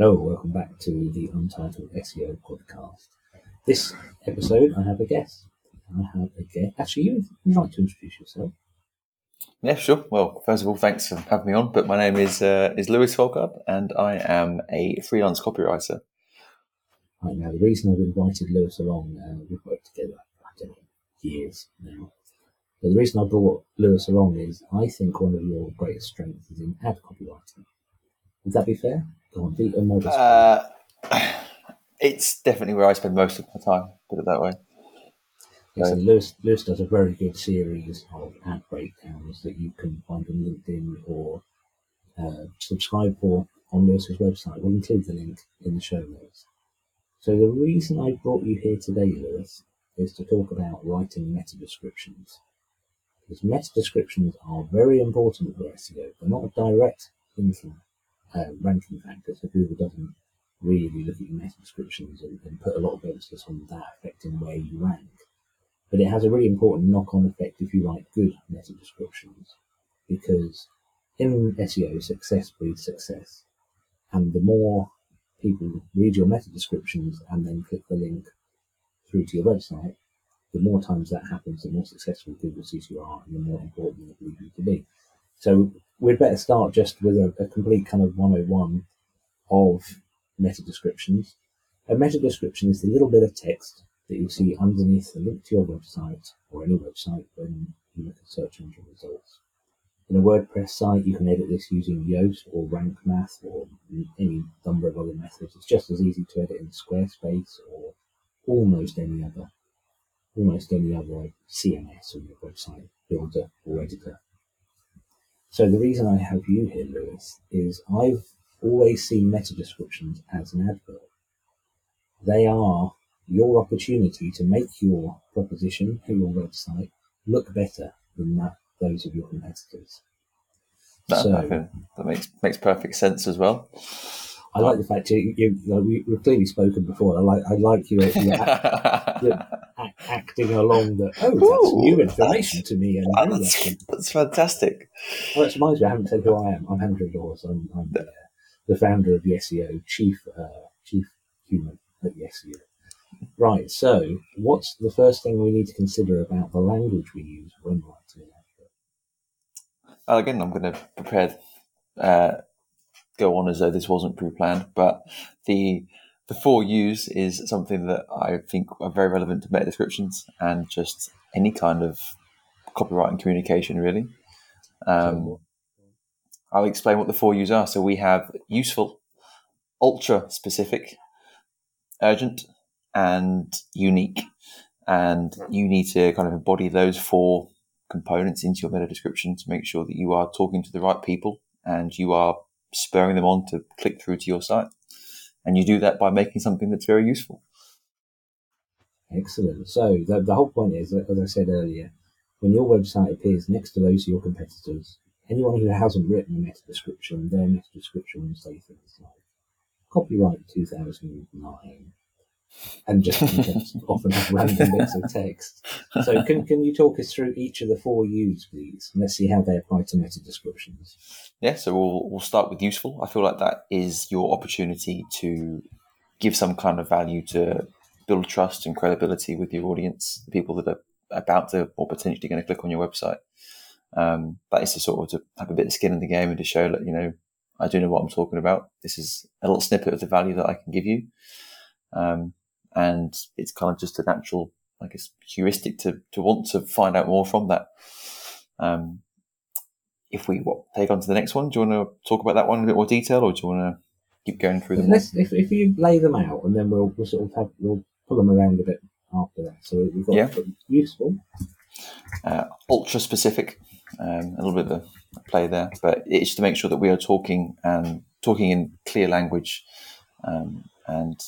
Hello, welcome back to the Untitled SEO podcast. This episode, I have a guest. I have a guest. Actually, you would like to introduce yourself. Yeah, sure. Well, first of all, thanks for having me on. But my name is uh, is Lewis Folkard, and I am a freelance copywriter. Right now, the reason I've invited Lewis along, uh, we've worked together, I don't know, years now. But the reason I brought Lewis along is I think one of your greatest strengths is in ad copywriting. Would that be fair? Go on, be a modest. Uh, it's definitely where I spend most of my time. Put it that way. Yes, and Lewis, Lewis does a very good series of ad breakdowns that you can find on LinkedIn or uh, subscribe for on Lewis's website. We'll include the link in the show notes. So the reason I brought you here today, Lewis, is to talk about writing meta descriptions. Because meta descriptions are very important for SEO. They're not a direct linking, uh, ranking factor, so Google doesn't really look at your meta descriptions and, and put a lot of emphasis on that affecting where you rank. But it has a really important knock-on effect if you write good meta descriptions because in SEO success breeds success. And the more people read your meta descriptions and then click the link through to your website the more times that happens the more successful Google sees you are and the more important they believe you to be. So we'd better start just with a, a complete kind of 101 of meta descriptions a meta description is the little bit of text that you'll see underneath the link to your website or any website when you look at search engine results. In a WordPress site, you can edit this using Yoast or Rank Math or any number of other methods. It's just as easy to edit in Squarespace or almost any other, almost any other CMS or your website builder or editor. So the reason I have you here, Lewis, is I've always seen meta descriptions as an advert. They are your opportunity to make your proposition or your website look better than that those of your competitors. That, so, that, that makes makes perfect sense as well. I like the fact you, you, you know, we, have clearly spoken before. I like I like you acting along the oh that's Ooh, new information to me and that's, that's, fantastic. Well, it reminds me. I haven't said who I am. I'm Andrew Dawes. I'm, I'm the, the, founder of the SEO chief uh, chief human at the SEO. Right, so what's the first thing we need to consider about the language we use when writing? Well, again, I'm going to prepare, uh, go on as though this wasn't pre-planned, but the the four U's is something that I think are very relevant to meta descriptions and just any kind of copyright and communication, really. Um, I'll explain what the four U's are. So we have useful, ultra specific, urgent, and unique. And you need to kind of embody those four components into your meta description to make sure that you are talking to the right people and you are spurring them on to click through to your site. And you do that by making something that's very useful. Excellent. So the, the whole point is, uh, as I said earlier, when your website appears next to those of your competitors, anyone who hasn't written a meta description, their meta description will say things like copyright 2009, and just, often have random bits of text. So can can you talk us through each of the four U's, please? And let's see how they apply to meta descriptions. Yeah, so we'll we'll start with useful. I feel like that is your opportunity to give some kind of value to build trust and credibility with your audience, the people that are about to or potentially going to click on your website. Um, that is to sort of to have a bit of skin in the game and to show that you know I do know what I'm talking about. This is a little snippet of the value that I can give you. Um, and it's kind of just a natural, I guess, heuristic to to want to find out more from that. Um, if we what, take on to the next one, do you want to talk about that one in a bit more detail, or do you want to keep going through them? Let's, if, if you lay them out, and then we'll, we'll sort of have we'll pull them around a bit after that. So we've got yeah. useful, uh, ultra specific, um, a little bit of a play there, but it's to make sure that we are talking and talking in clear language um, and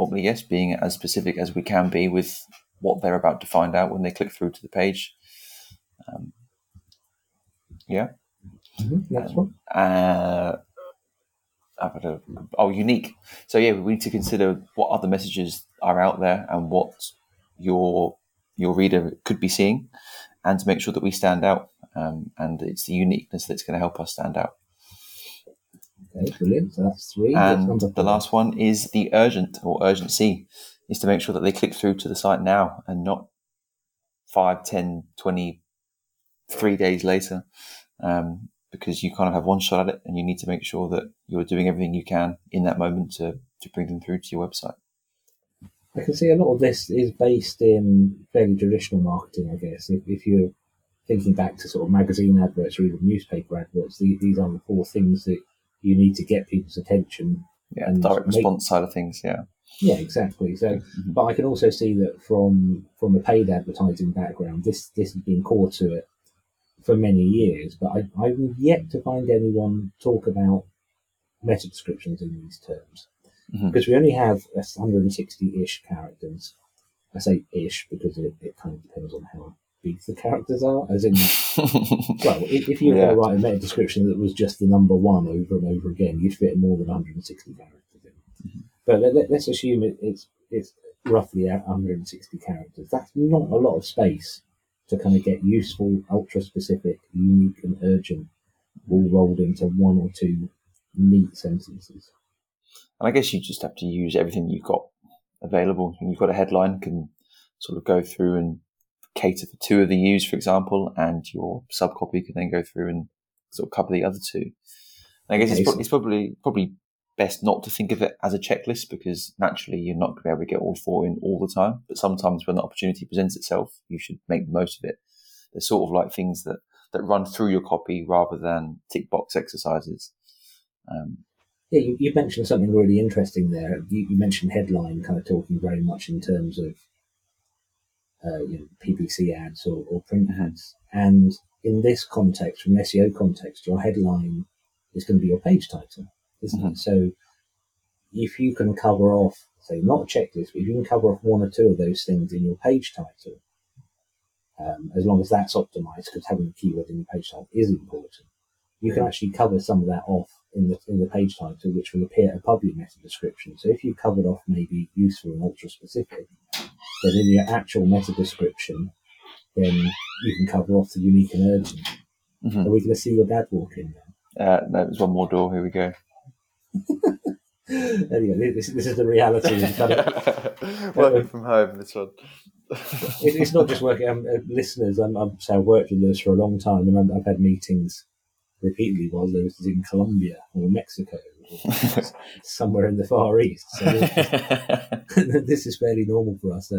ultimately, yes, being as specific as we can be with what they're about to find out when they click through to the page. Um, yeah. Mm-hmm. Next one. Uh, oh, unique. So yeah, we need to consider what other messages are out there and what your your reader could be seeing, and to make sure that we stand out. Um, and it's the uniqueness that's going to help us stand out. Okay, brilliant. So that's three. And the last one is the urgent or urgency is to make sure that they click through to the site now and not 5, 10, 20, three days later. Um, because you kind of have one shot at it and you need to make sure that you're doing everything you can in that moment to, to bring them through to your website. I can see a lot of this is based in fairly traditional marketing, I guess. If, if you're thinking back to sort of magazine adverts or even newspaper adverts, these, these are the four things that you need to get people's attention. Yeah, direct make, response side of things, yeah. Yeah, exactly. So, mm-hmm. but I can also see that from from a paid advertising background, this this has been core to it for many years. But I, I've yet to find anyone talk about meta descriptions in these terms mm-hmm. because we only have 160-ish characters. I say ish because it, it kind of depends on how big the characters are. As in, well, if, if you were yeah. to write a meta description that was just the number one over and over again, you'd fit more than 160 characters in. Mm-hmm. But let, us assume it, it's it's roughly 160 characters. That's not a lot of space to kind of get useful, ultra specific, unique, and urgent all rolled into one or two neat sentences. And I guess you just have to use everything you've got available. You've got a headline, can sort of go through and cater for two of the U's, for example, and your subcopy can then go through and sort of cover the other two. And I guess it's, it's, probably probably best not to think of it as a checklist because naturally you're not going to be able to get all four in all the time. But sometimes when the opportunity presents itself, you should make the most of it. They're sort of like things that, that run through your copy rather than tick box exercises. Um, yeah, you, you, mentioned something really interesting there. You, you, mentioned headline, kind of talking very much in terms of uh, you know, PPC ads or, or print ads. And in this context, from an SEO context, your headline is going to be your page title isn't mm-hmm. it? So if you can cover off, say, not a checklist, but if you can cover off one or two of those things in your page title, um, as long as that's optimized, because having a keyword in your page title is important, you can actually cover some of that off in the in the page title, which will appear above your meta description. So if you covered off maybe useful and ultra specific, then in your actual meta description, then you can cover off the unique and urgent. Mm-hmm. Are we going to see your dad walk in? Uh, no, there's one more door. Here we go there you go. This, this is the reality. Kind of, working um, from home. This one. it, it's not just working. Um, uh, listeners, I'm, I'm so I've worked with this for a long time, and i have had meetings repeatedly while I was in Colombia or Mexico somewhere in the Far East. So this is fairly normal for us. Uh,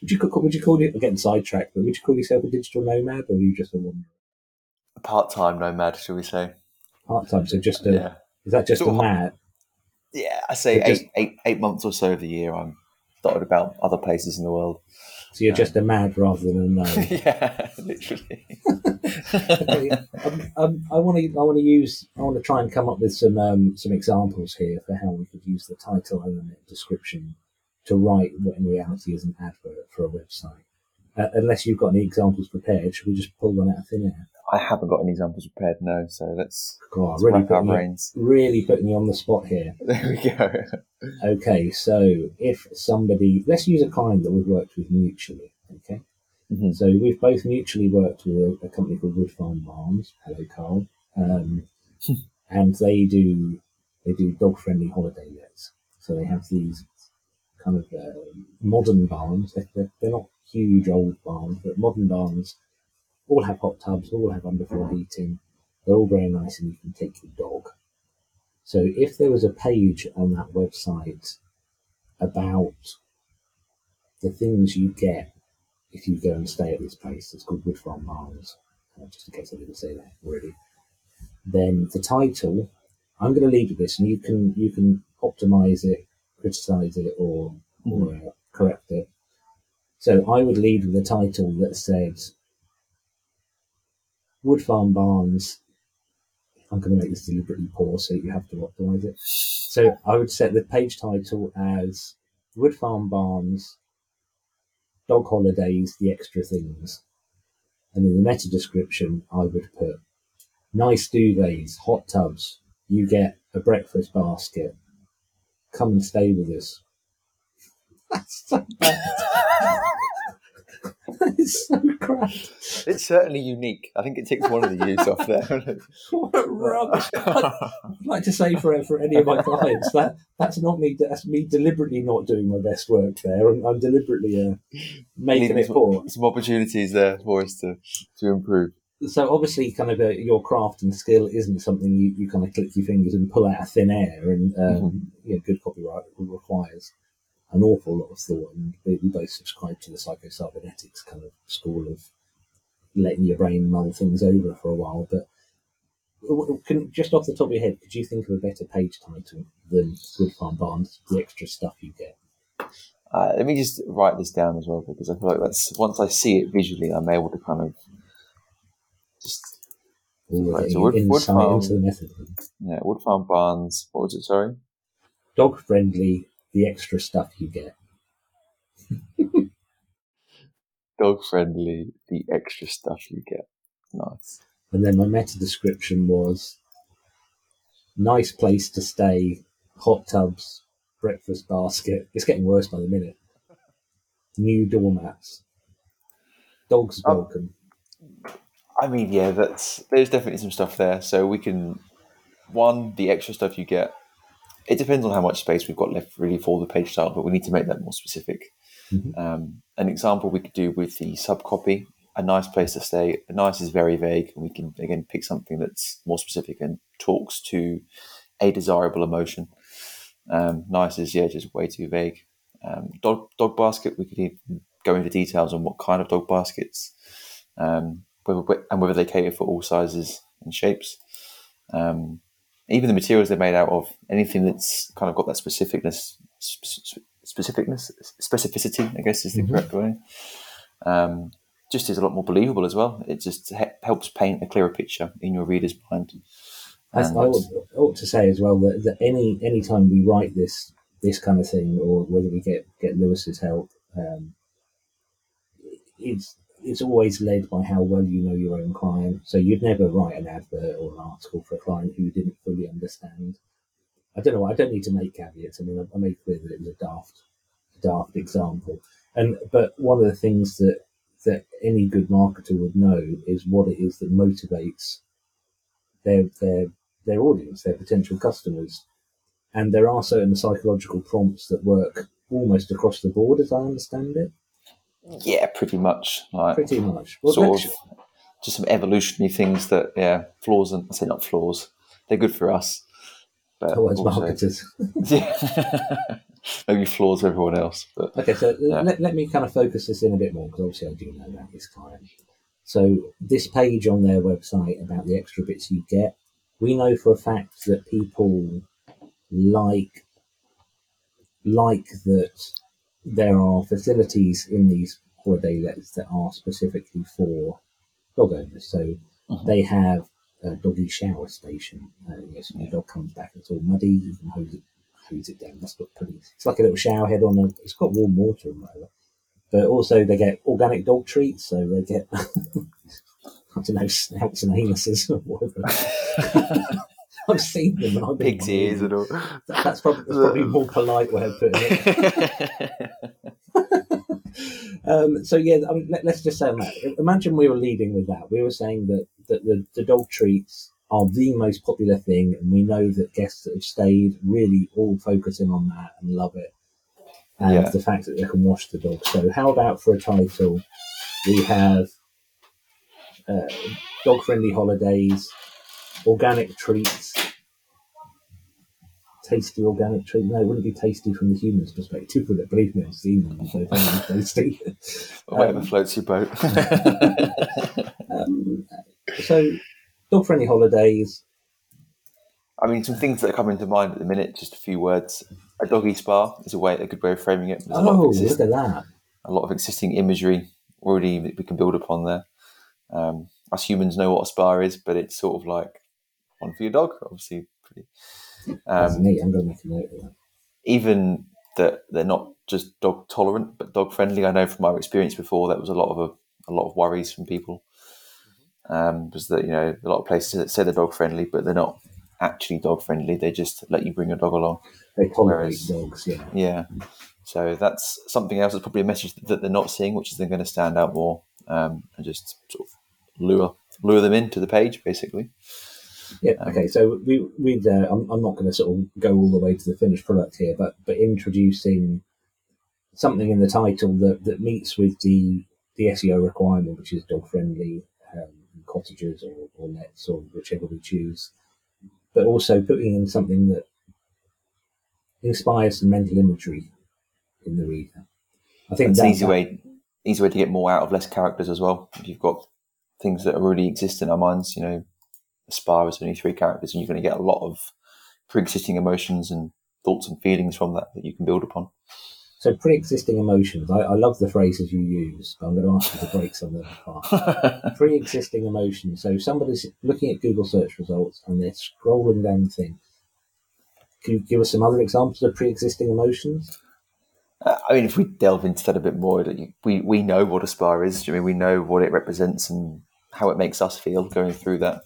would you would you call it? getting sidetracked, but would you call yourself a digital nomad, or are you just a wanderer? A part-time nomad, shall we say? Part-time, so just a yeah. Is that just sort a mad? Yeah, I say eight, just, eight, eight months or so of the year I'm dotted about other places in the world. So you're um, just a mad rather than a no. yeah, literally. um, um, I want to. I want to use. I want to try and come up with some um, some examples here for how we could use the title and the description to write what in reality is an advert for a website. Uh, unless you've got any examples prepared, should we just pull one out of thin air? I haven't got any examples prepared, no. So let's, God, let's really our brains. really putting you on the spot here. There we go. okay, so if somebody, let's use a client that we've worked with mutually. Okay, mm-hmm. so we've both mutually worked with a, a, company called Wood Farm Barns. Hello, Carl. Um, and they do they do dog friendly holiday lets. So they have these kind of uh, modern barns. They're, they're not huge old barns, but modern barns all have hot tubs, all have underfloor heating. They're all very nice and you can take your dog. So if there was a page on that website about the things you get if you go and stay at this place, it's called Wood Farm Barns, uh, just in case I didn't say that already, then the title, I'm going to leave with this and you can, you can optimize it, criticize it or, or mm-hmm. uh, correct it. So I would lead with a title that says Wood Farm Barns. I'm going to make this deliberately poor, so you have to optimize it. So I would set the page title as Wood Farm Barns, Dog Holidays, the extra things. And in the meta description, I would put nice duvets, hot tubs. You get a breakfast basket. Come and stay with us. That's so bad. It's. It's certainly unique. I think it takes one of the U's off there. What rubbish! I'd like to say for for any of my clients that that's not me. That's me deliberately not doing my best work there. I'm, I'm deliberately uh, making it poor. some opportunities there for us to, to improve. So obviously, kind of uh your craft and skill isn't something you, you kind of click your fingers and pull out of thin air. And um, Mhm. you know, good copyright requires an awful lot of thought. And we, both subscribe to the psycho-cybernetics kind of school of letting your brain mull things over for a while. But can, just off the top of your head, could you think of a better page title than Wood Farm Barns? The extra stuff you get. Uh, let me just write this down as well because I feel like that's once I see it visually, I'm able to kind of just right, so Wood- Wood Farm- into the method. yeah. Wood Farm Barns. What was it? Sorry. Dog friendly, the extra stuff you get. Dog friendly. The extra stuff you get. Nice. And then my meta description was nice place to stay, hot tubs, breakfast basket. It's getting worse by the minute. New doormats. Dogs Oh. welcome. I mean, yeah, that's there's definitely some stuff there. So we can one the extra stuff you get. It depends on how much space we've got left really for the page style, but we need to make that more specific. Mhm. Um, an example we could do with the subcopy, a nice place to stay. Nice is very vague, and we can again pick something that's more specific and talks to a desirable emotion. Um, nice is yeah, just way too vague. Um, dog dog basket, we could even go into details on what kind of dog baskets, um, whether and whether they cater for all sizes and shapes. Um, even the materials they're made out of, anything that's kind of got that specificness, sp- specificness, specificity, I guess is the Mhm. correct way. Um, just is a lot more believable as well. It just he- helps paint a clearer picture in your reader's mind. And I ought, ought to say as well that, that any any time we write this this kind of thing, or whether we get get Lewis's help, um, it's it's always led by how well you know your own client. So you'd never write an advert or an article for a client who you didn't fully understand. I don't know. I don't need to make caveats. I mean, I, I made clear that it was a daft daft example, and but one of the things that that any good marketer would know is what it is that motivates their their their audience, their potential customers. And there are certain psychological prompts that work almost across the board, as I understand it. Yeah, pretty much. Like Pretty hmm, much. Well, sort of just some evolutionary things that yeah, flaws and I say not flaws. They're good for us. But as also- marketers. Yeah. Maybe flaws for everyone else. But Okay, so Yeah. let, let me kind of focus this in a bit more because obviously I do know about this client. So this page on their website about the extra bits you get, we know for a fact that people like like that there are facilities in these holiday lets that are specifically for dog owners. So Mhm. they have a doggy shower station. Uh, yes, when the dog comes back, it's all muddy. You can hose it, hose it down. That's not pretty. It's like a little shower head on a. It's got warm water and whatever. But also they get organic dog treats, so they get I don't know snouts and anuses or whatever. I've seen them. And I've pig's ears and all. That's probably, that's probably a more polite way of putting it. Um, so yeah, I mean, let, us just say on that. Imagine we were leading with that. We were saying that, that the, the dog treats are the most popular thing, and we know that guests that have stayed really all focusing on that and love it, and Yeah. the fact that they can wash the dog. So how about for a title, we have uh, dog friendly holidays, organic treats. Tasty organic treat. No, it wouldn't be tasty from the human's perspective, would it? Believe me, I've seen them. So only tasty. Whatever Um, floats your boat. Um, so, dog friendly holidays. I mean, some things that are coming to mind at the minute. Just a few words. A doggy spa is a way, a good way of framing it. There's Oh, look at that. a lot of existing imagery already that we can build upon there. Um, us humans know what a spa is, but it's sort of like one for your dog, obviously. Pretty. Um, neat. I'm going to make a note of that. even that they're not just dog tolerant, but dog friendly. I know from my experience before that was a lot of a, a lot of worries from people. Um, was that you know a lot of places that say they're dog friendly, but they're not actually dog friendly. They just let you bring your dog along. They tolerate whereas- dogs, yeah. Yeah. So that's something else. That's probably a message that they're not seeing, which is they're going to stand out more um, and just sort of lure lure them into the page, basically. Yeah. Okay. So we we uh, I'm, I'm not going to sort of go all the way to the finished product here, but but introducing something in the title that that meets with the the SEO requirement, which is dog friendly um, cottages or, or lets or whichever we choose, but also putting in something that inspires some mental imagery in the reader. I think that's an that- easy way easy way to get more out of less characters as well. If you've got things that already exist in our minds, you know, a spa is only three characters, and you're going to get a lot of pre-existing emotions and thoughts and feelings from that that you can build upon. So pre-existing emotions. I, I love the phrases you use, but I'm going to ask you to break some of them apart. pre-existing emotions. So somebody's looking at Google search results and they're scrolling down things. Can you give us some other examples of pre-existing emotions? Uh, I mean, if we delve into that a bit more, we we know what a spa is. I mean, we know what it represents and how it makes us feel going through that.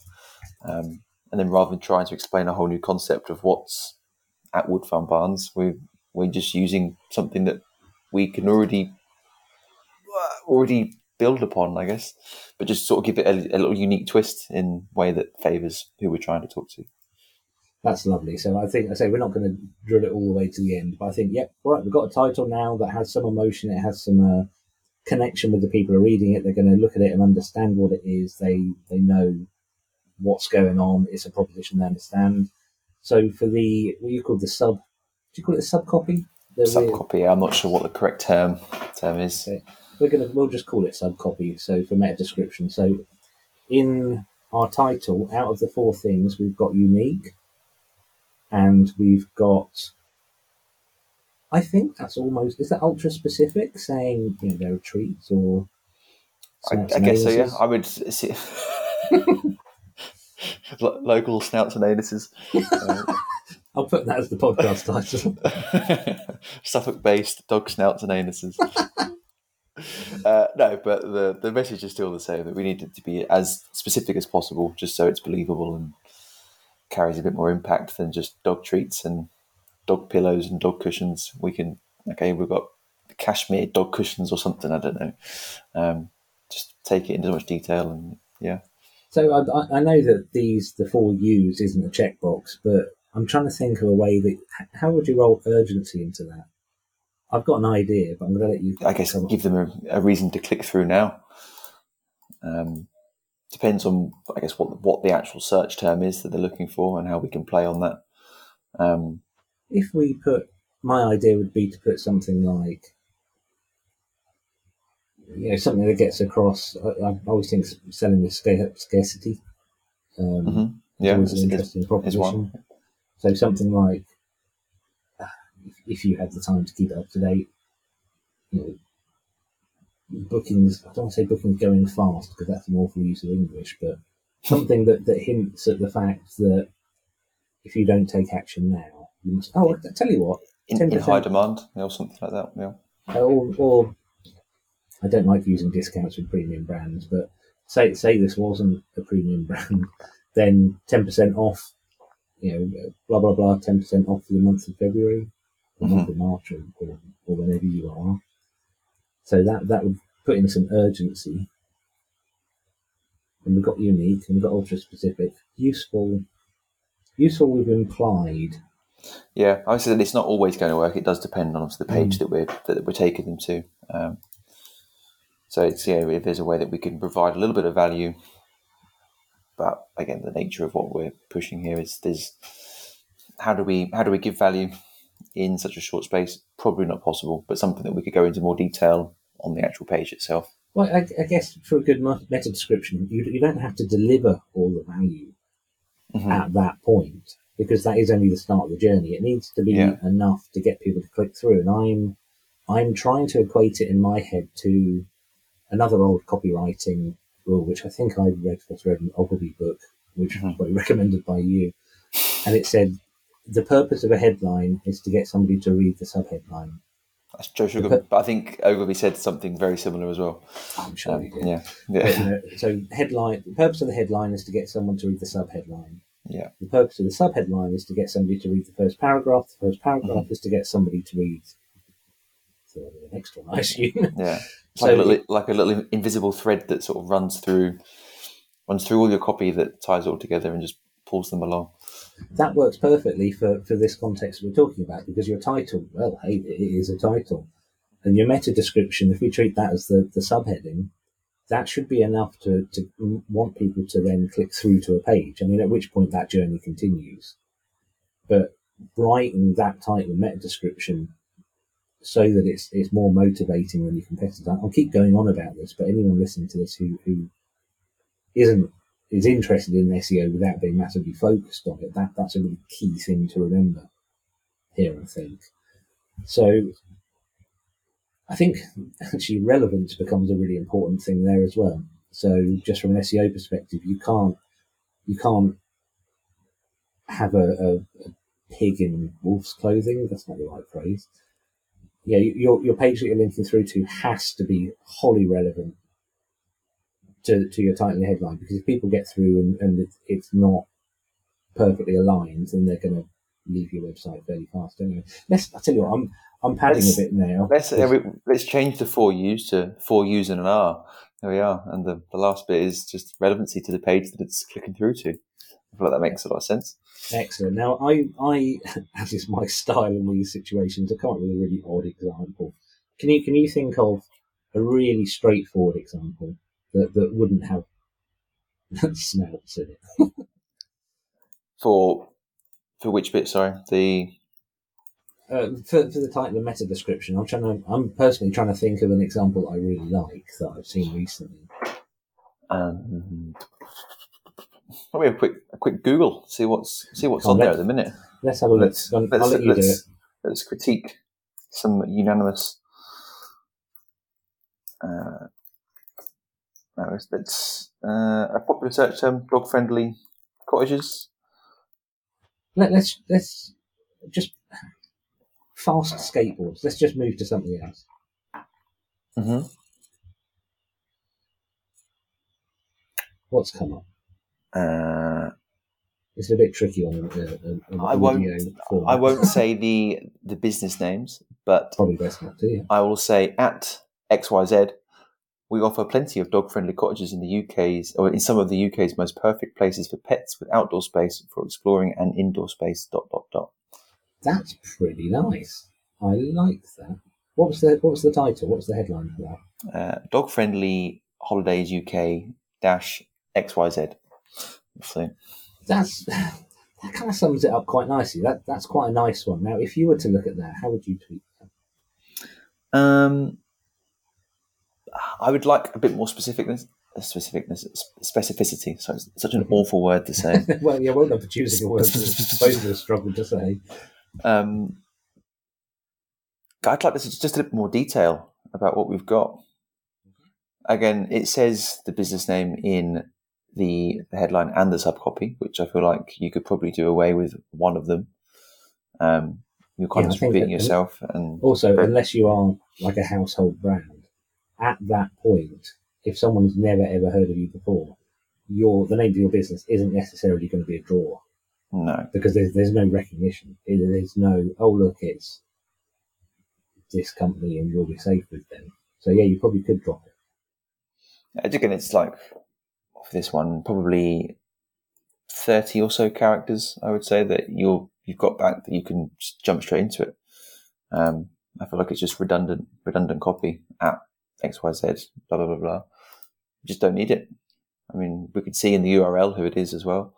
Um, and then rather than trying to explain a whole new concept of what's at Wood Farm Barns, we we're just using something that we can already uh, already build upon, I guess, but just sort of give it a, a little unique twist in way that favours who we're trying to talk to. That's lovely. So I think I say we're not going to drill it all the way to the end, but I think yep, all right, we've got a title now that has some emotion. It has some uh, connection with the people who are reading it. They're going to look at it and understand what it is. They they know what's going on. It's a proposition they understand. So for the what you call the sub, do you call it a sub copy? Sub copy. I'm not sure what the correct term term is. Okay. we're gonna we'll just call it sub copy. So for meta description. So in our title, out of the four things, we've got unique, and we've got. I think that's almost is that ultra specific, saying you know there are treats or. I, I guess so. Yeah. I would see local snouts and anuses. Uh, I'll put that as the podcast title. Suffolk-based dog snouts and anuses. Uh, no, but the the message is still the same. That we need it to be as specific as possible, just so it's believable and carries a bit more impact than just dog treats and dog pillows and dog cushions. We can okay, we've got cashmere dog cushions or something. I don't know. Um, just take it into much detail and yeah. So I, I- know that these the four U's isn't a checkbox, but I'm trying to think of a way that how would you roll urgency into that? I've got an idea, but I'm going to let you. I guess up. give them a, a reason to click through now. Um, depends on, I guess, what what the actual search term is that they're looking for and how we can play on that. Um, if we put my idea would be to put something like you know something that gets across i, I always think selling with scarcity um Mhm. is yeah, is, an interesting is proposition one. so something like uh, if, you had the time to keep it up to date you know bookings i don't want to say bookings going fast because that's an awful use of english but something that, that hints at the fact that if you don't take action now you must oh i tell you what In, in high demand, or something like that. Yeah. or, or I don't like using discounts with premium brands, but say say this wasn't a premium brand, then ten percent off, you know, blah blah blah, ten percent off for the month of February, or month of March, or, or, or whenever you are. So that that would put in some urgency. And we've got unique, and we've got ultra specific, useful. Useful with implied. Yeah, I said it's not always going to work. It does depend on the Mm. page that we're that we're taking them to. Um, so it's yeah, if there's a way that we can provide a little bit of value, but again, the nature of what we're pushing here is there's how do we how do we give value in such a short space? Probably not possible, but something that we could go into more detail on the actual page itself. Well, I, I guess for a good meta description, you, you don't have to deliver all the value Mhm. at that point because that is only the start of the journey. It needs to be Yeah. enough to get people to click through. And I'm I'm trying to equate it in my head to another old copywriting rule, which I think I read first read an Ogilvy book, which was Mhm. probably recommended by you, and it said the purpose of a headline is to get somebody to read the subheadline. That's Joe Sugarman, Okay. but I think Ogilvy said something very similar as well. I'm sure Um, he did. yeah, But, yeah, you know, so headline. The purpose of the headline is to get someone to read the subheadline. yeah. The purpose of the subheadline is to get somebody to read the first paragraph. The first paragraph is to get somebody to read the next one, I assume. Yeah, So- like, a little, like a little invisible thread that sort of runs through runs through all your copy that ties it all together and just pulls them along. that works perfectly for, for this context we're talking about because your title, well, hey, it is a title. And your meta description, if we treat that as the, the subheading, that should be enough to, to want people to then click through to a page. I mean, at which point that journey continues. But writing that title and meta description so that it's it's more motivating than your competitors. I'll keep going on about this, but anyone listening to this who, who isn't is interested in SEO without being massively focused on it, that that's a really key thing to remember here, I think. So I think actually relevance becomes a really important thing there as well. So just from an SEO perspective, you can't you can't have a, a, a pig in wolf's clothing. That's not the right phrase. Yeah, your your page that you're linking through to has to be wholly relevant to, to your title and headline because if people get through and, and it's, it's not perfectly aligned, then they're going to leave your website fairly fast anyway. Let's. I tell you what, I'm I'm padding Let's- a bit now. Let's let's change the four U's to four U's and an R. There we are, and the, the last bit is just relevancy to the page that it's clicking through to. I feel like that makes a lot of sense. Excellent. Now, I, I, as is my style in these situations, I can't with a really odd example. Can you, can you think of a really straightforward example that, that wouldn't have snouts in it? For for which bit? Sorry, the Uh, for, for the title and meta description, I'm trying to, I'm personally trying to think of an example I really like that I've seen recently. um, let me have a quick quick Google see what's see what's Come on, on there at the minute. Let's have a look. Let's let's I'll let you do it. let's, let's critique some unanimous. Uh, no, it's, uh, a popular search term: dog friendly cottages. Let, let's, let's just fast skateboards. Let's just move to something else. Mm-hmm. What's come up? Uh, It's a bit tricky on a, a, a, I won't-. I won't say the the business names, but Probably best not to. Yeah. I will say at XYZ, we offer plenty of dog friendly cottages in the UK's, or in some of the UK's most perfect places for pets with outdoor space for exploring and indoor space. Dot dot dot. That's pretty nice. I like that. What was the What was the title? What's the headline for that? Uh, dog friendly holidays UK dash XYZ. So, That's that kind of sums it up quite nicely. That That's quite a nice one. Now, if you were to look at that, how would you tweet that? um, I would like a bit more specificness. Specificness, specificity. So it's such an awful word to say. well, yeah, well done for choosing a word both of us struggled to say. Um, I'd like this just a bit more detail about what we've got. Again, it says the business name in the headline and the subcopy, which I feel like you could probably do away with one of them. Um, you're kind Yeah, of repeating yourself, and Also, unless you are like a household brand, at that point, if someone's never ever heard of you before, your the name of your business isn't necessarily going to be a draw. no, because there's there's no recognition. There's no oh look it's this company and you'll be safe with them. So yeah, you probably could drop it. again, it's like for this one, probably thirty or so characters. I would say that you're you've got back that you can just jump straight into it. Um, I feel like it's just redundant, redundant copy at X Y Z. Blah blah blah blah. You just don't need it. I mean, we could see in the URL who it is as well.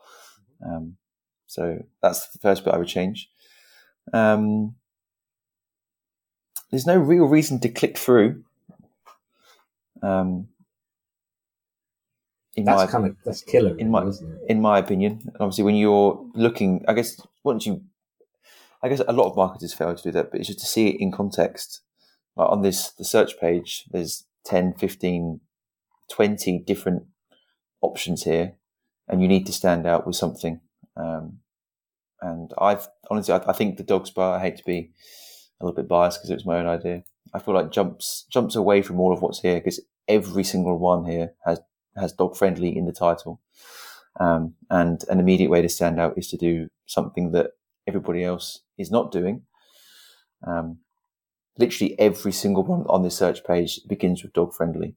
Um, so that's the first bit I would change. Um, there's no real reason to click through. Um, in my That's kind of that's killer, in my- isn't it? in my opinion. And obviously, when you're looking, I guess once you, I guess a lot of marketers fail to do that, but it's just to see it in context. Like on this, the search page, there's 10, 15, 20 different options here, and you need to stand out with something. Um, and I've honestly, I, I think the dog spa. I hate to be a little bit biased because it was my own idea. I feel like jumps jumps away from all of what's here because every single one here has has dog friendly in the title. Um, and an immediate way to stand out is to do something that everybody else is not doing. Um, literally every single one on this search page begins with dog friendly.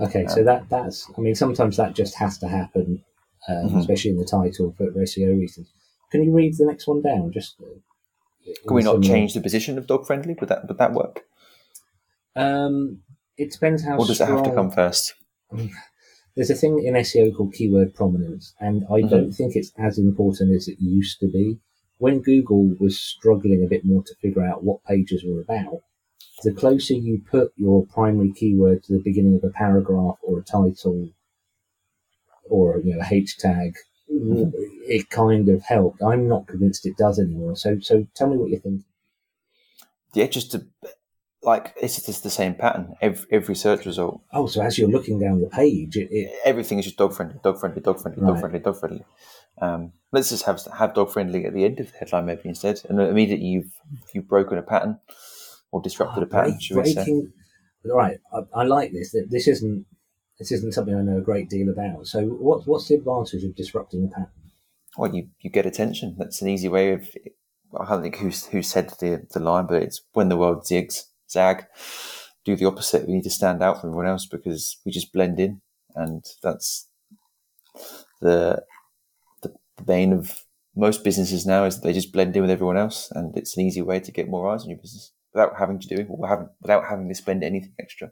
Okay, so that that's. I mean, sometimes that just has to happen, um, Mhm. especially in the title for, SEO reasons. Can you read the next one down? Just uh, Can we not change the position of dog friendly? Would that would that work, Um, it depends how. or does it have to come first? There's a thing in SEO called keyword prominence, and I Mhm. don't think it's as important as it used to be. When Google was struggling a bit more to figure out what pages were about, the closer you put your primary keyword to the beginning of a paragraph or a title or you know, a H tag, Mhm. it kind of helped. I'm not convinced it does anymore. So, so tell me what you think. Yeah, just to like it's just the same pattern. Every, every search result, Oh, so as you're looking down the page, it, it everything is just dog friendly, dog friendly, dog friendly, dog friendly, dog friendly. Um, let's just have have dog friendly at the end of the headline maybe instead, and immediately you've you've broken a pattern or disrupted a pattern. break- breaking. Right, I, I like this. That This isn't this isn't something I know a great deal about. So, what, what's the advantage of disrupting the pattern? Well, you, you get attention. That's an easy way of. I don't think who's who said the the line, but it's when the world zigs, zag, do the opposite. We need to stand out from everyone else because we just blend in, and that's the the, bane of most businesses now is that they just blend in with everyone else, and it's an easy way to get more eyes on your business without having to do it, or having, without having to spend anything extra.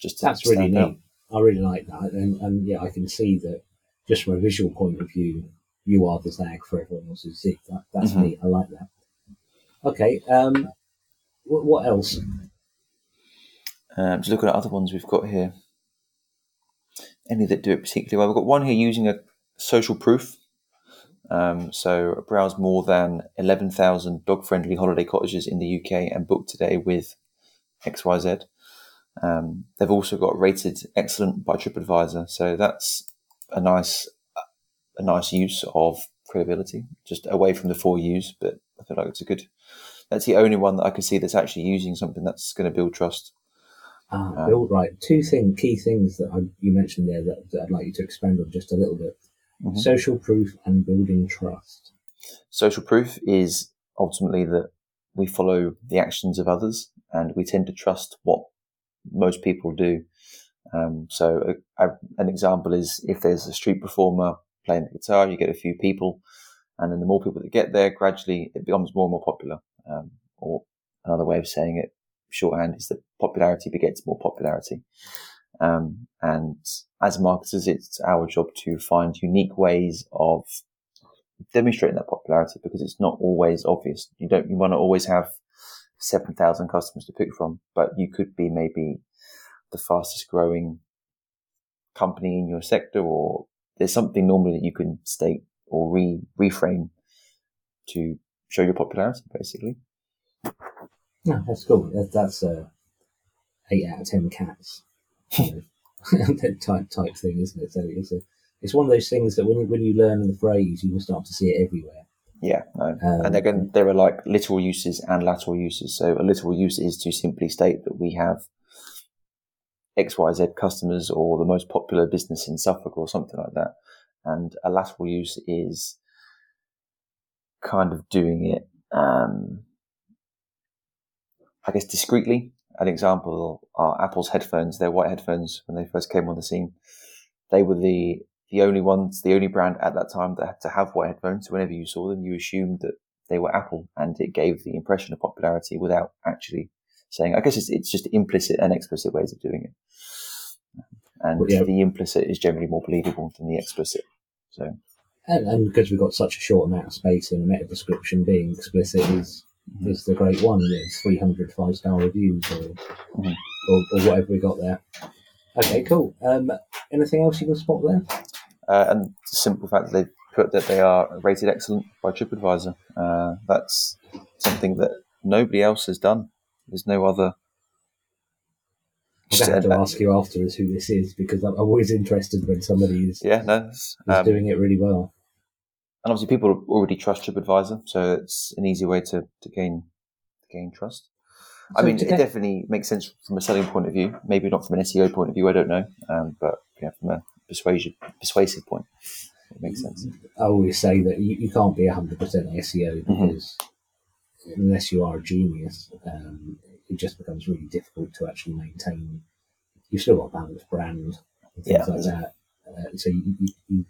Just to That's really stand out. neat. I really like that, and, and yeah, I can see that just from a visual point of view, you are the zag for everyone else's zig. That, that's Mhm. neat. I like that. Okay, um, what, what else? Um, just looking at other ones we've got here. Any that do it particularly well. We've got one here using a social proof. Um, so browse more than 11,000 dog-friendly holiday cottages in the UK and book today with XYZ. Um, they've also got rated excellent by TripAdvisor. So that's a nice, a nice use of credibility, just away from the four U's. But I feel like it's a good. That's the only one that I can see that's actually using something that's going to build trust. Uh, Um, Bill, right, two thing, key things that I, you mentioned there that, that I'd like you to expand on just a little bit. Mhm. Social proof and building trust. Social proof is ultimately that we follow the actions of others and we tend to trust what most people do. Um, so a, a, an example is if there's a street performer playing the guitar, you get a few people, and then the more people that get there, gradually it becomes more and more popular. Um, or another way of saying it, shorthand, is that popularity begets more popularity. Um, and as marketers, it's our job to find unique ways of demonstrating that popularity because it's not always obvious. You don't, you want to always have 7,000 customers to pick from, but you could be maybe the fastest growing company in your sector or there's something normally that you can state or re, reframe to show your popularity basically. No, that's cool. That's a eight out of ten cats kind of type type thing, isn't it? So it's a it's one of those things that when you, when you learn the phrase, you will start to see it everywhere. Yeah, no. Um, and again, there are like literal uses and lateral uses. So a literal use is to simply state that we have XYZ customers or the most popular business in Suffolk or something like that. And a lateral use is kind of doing it, um, I guess, discreetly. An example are Apple's headphones, their white headphones, when they first came on the scene. They were the, the only ones, the only brand at that time that had to have white headphones. So whenever you saw them, you assumed that they were Apple and it gave the impression of popularity without actually saying, I guess it's, it's just implicit and explicit ways of doing it. And Well, yeah. the implicit is generally more believable than the explicit. So And, and because we've got such a short amount of space in a meta description, being explicit is Mhm. is the great one. You know, 300 five star reviews or, Mhm. or or whatever we got there. Okay, cool. Um, anything else you can spot there? uh, and the simple fact that they put that they are rated excellent by TripAdvisor. Uh, that's something that nobody else has done. There's no other. I'm going to have to uh, ask you afterwards who this is because I'm always interested when somebody is, yeah, no. is um, doing it really well. And obviously, people already trust TripAdvisor, so it's an easy way to, to gain to gain trust. I mean, it definitely makes sense from a selling point of view. Maybe not from an SEO point of view. I don't know, um, but yeah, from a persuasion persuasive point, it makes sense. I always say that you, you can't be 100% SEO Mhm. because unless you are a genius, um, it just becomes really difficult to actually maintain. You've still got a balanced brand and things Yeah. like that. Uh, so you, you,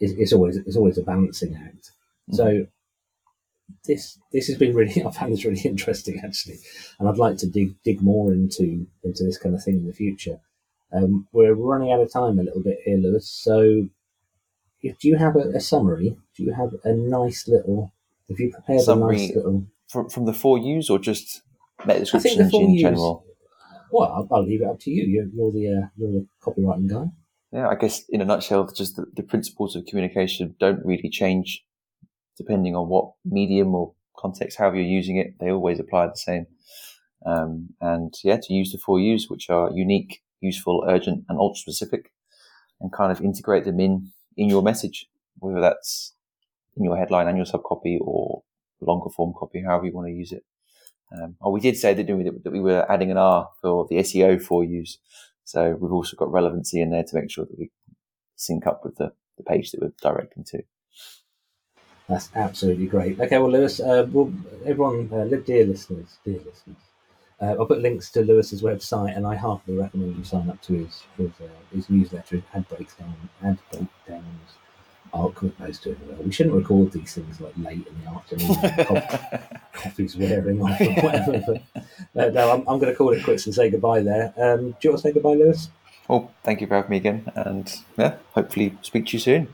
it's, it's always it's always a balancing act. So this this has been really I found this really interesting actually, and I'd like to dig dig more into into this kind of thing in the future. Um, we're running out of time a little bit here, Lewis. So, if, do you have a, a summary? Do you have a nice little? Have you prepared a nice little? From, from the four U's or just meta I think the descriptions in use. general? Well, I'll, I'll leave it up to you. You're, you're the uh, you're the copywriting guy. Yeah, I guess in a nutshell, just the, the principles of communication don't really change depending on what medium or context, however you're using it. They always apply the same. Um, and yeah, to use the four U's, which are unique, useful, urgent, and ultra specific, and kind of integrate them in in your message, whether that's in your headline and your subcopy or longer form copy, however you want to use it. Um, oh, we did say didn't we, that we were adding an R for the SEO for use. So we've also got relevancy in there to make sure that we sync up with the, the page that we're directing to. That's absolutely great. Okay, well, Lewis, uh, well, everyone, uh, dear listeners, dear listeners, uh, I'll put links to Lewis's website, and I heartily recommend you sign up to his his, uh, his newsletter, Ad Breakdown, Ad Breakdowns. I'll commit those to it. well. We shouldn't record these things like late in the afternoon. coffee's wearing off or whatever. But, uh, no, I'm, I'm going to call it quits and say goodbye there. Um, do you want to say goodbye, Lewis? Well, thank you for having me again, and yeah, hopefully speak to you soon.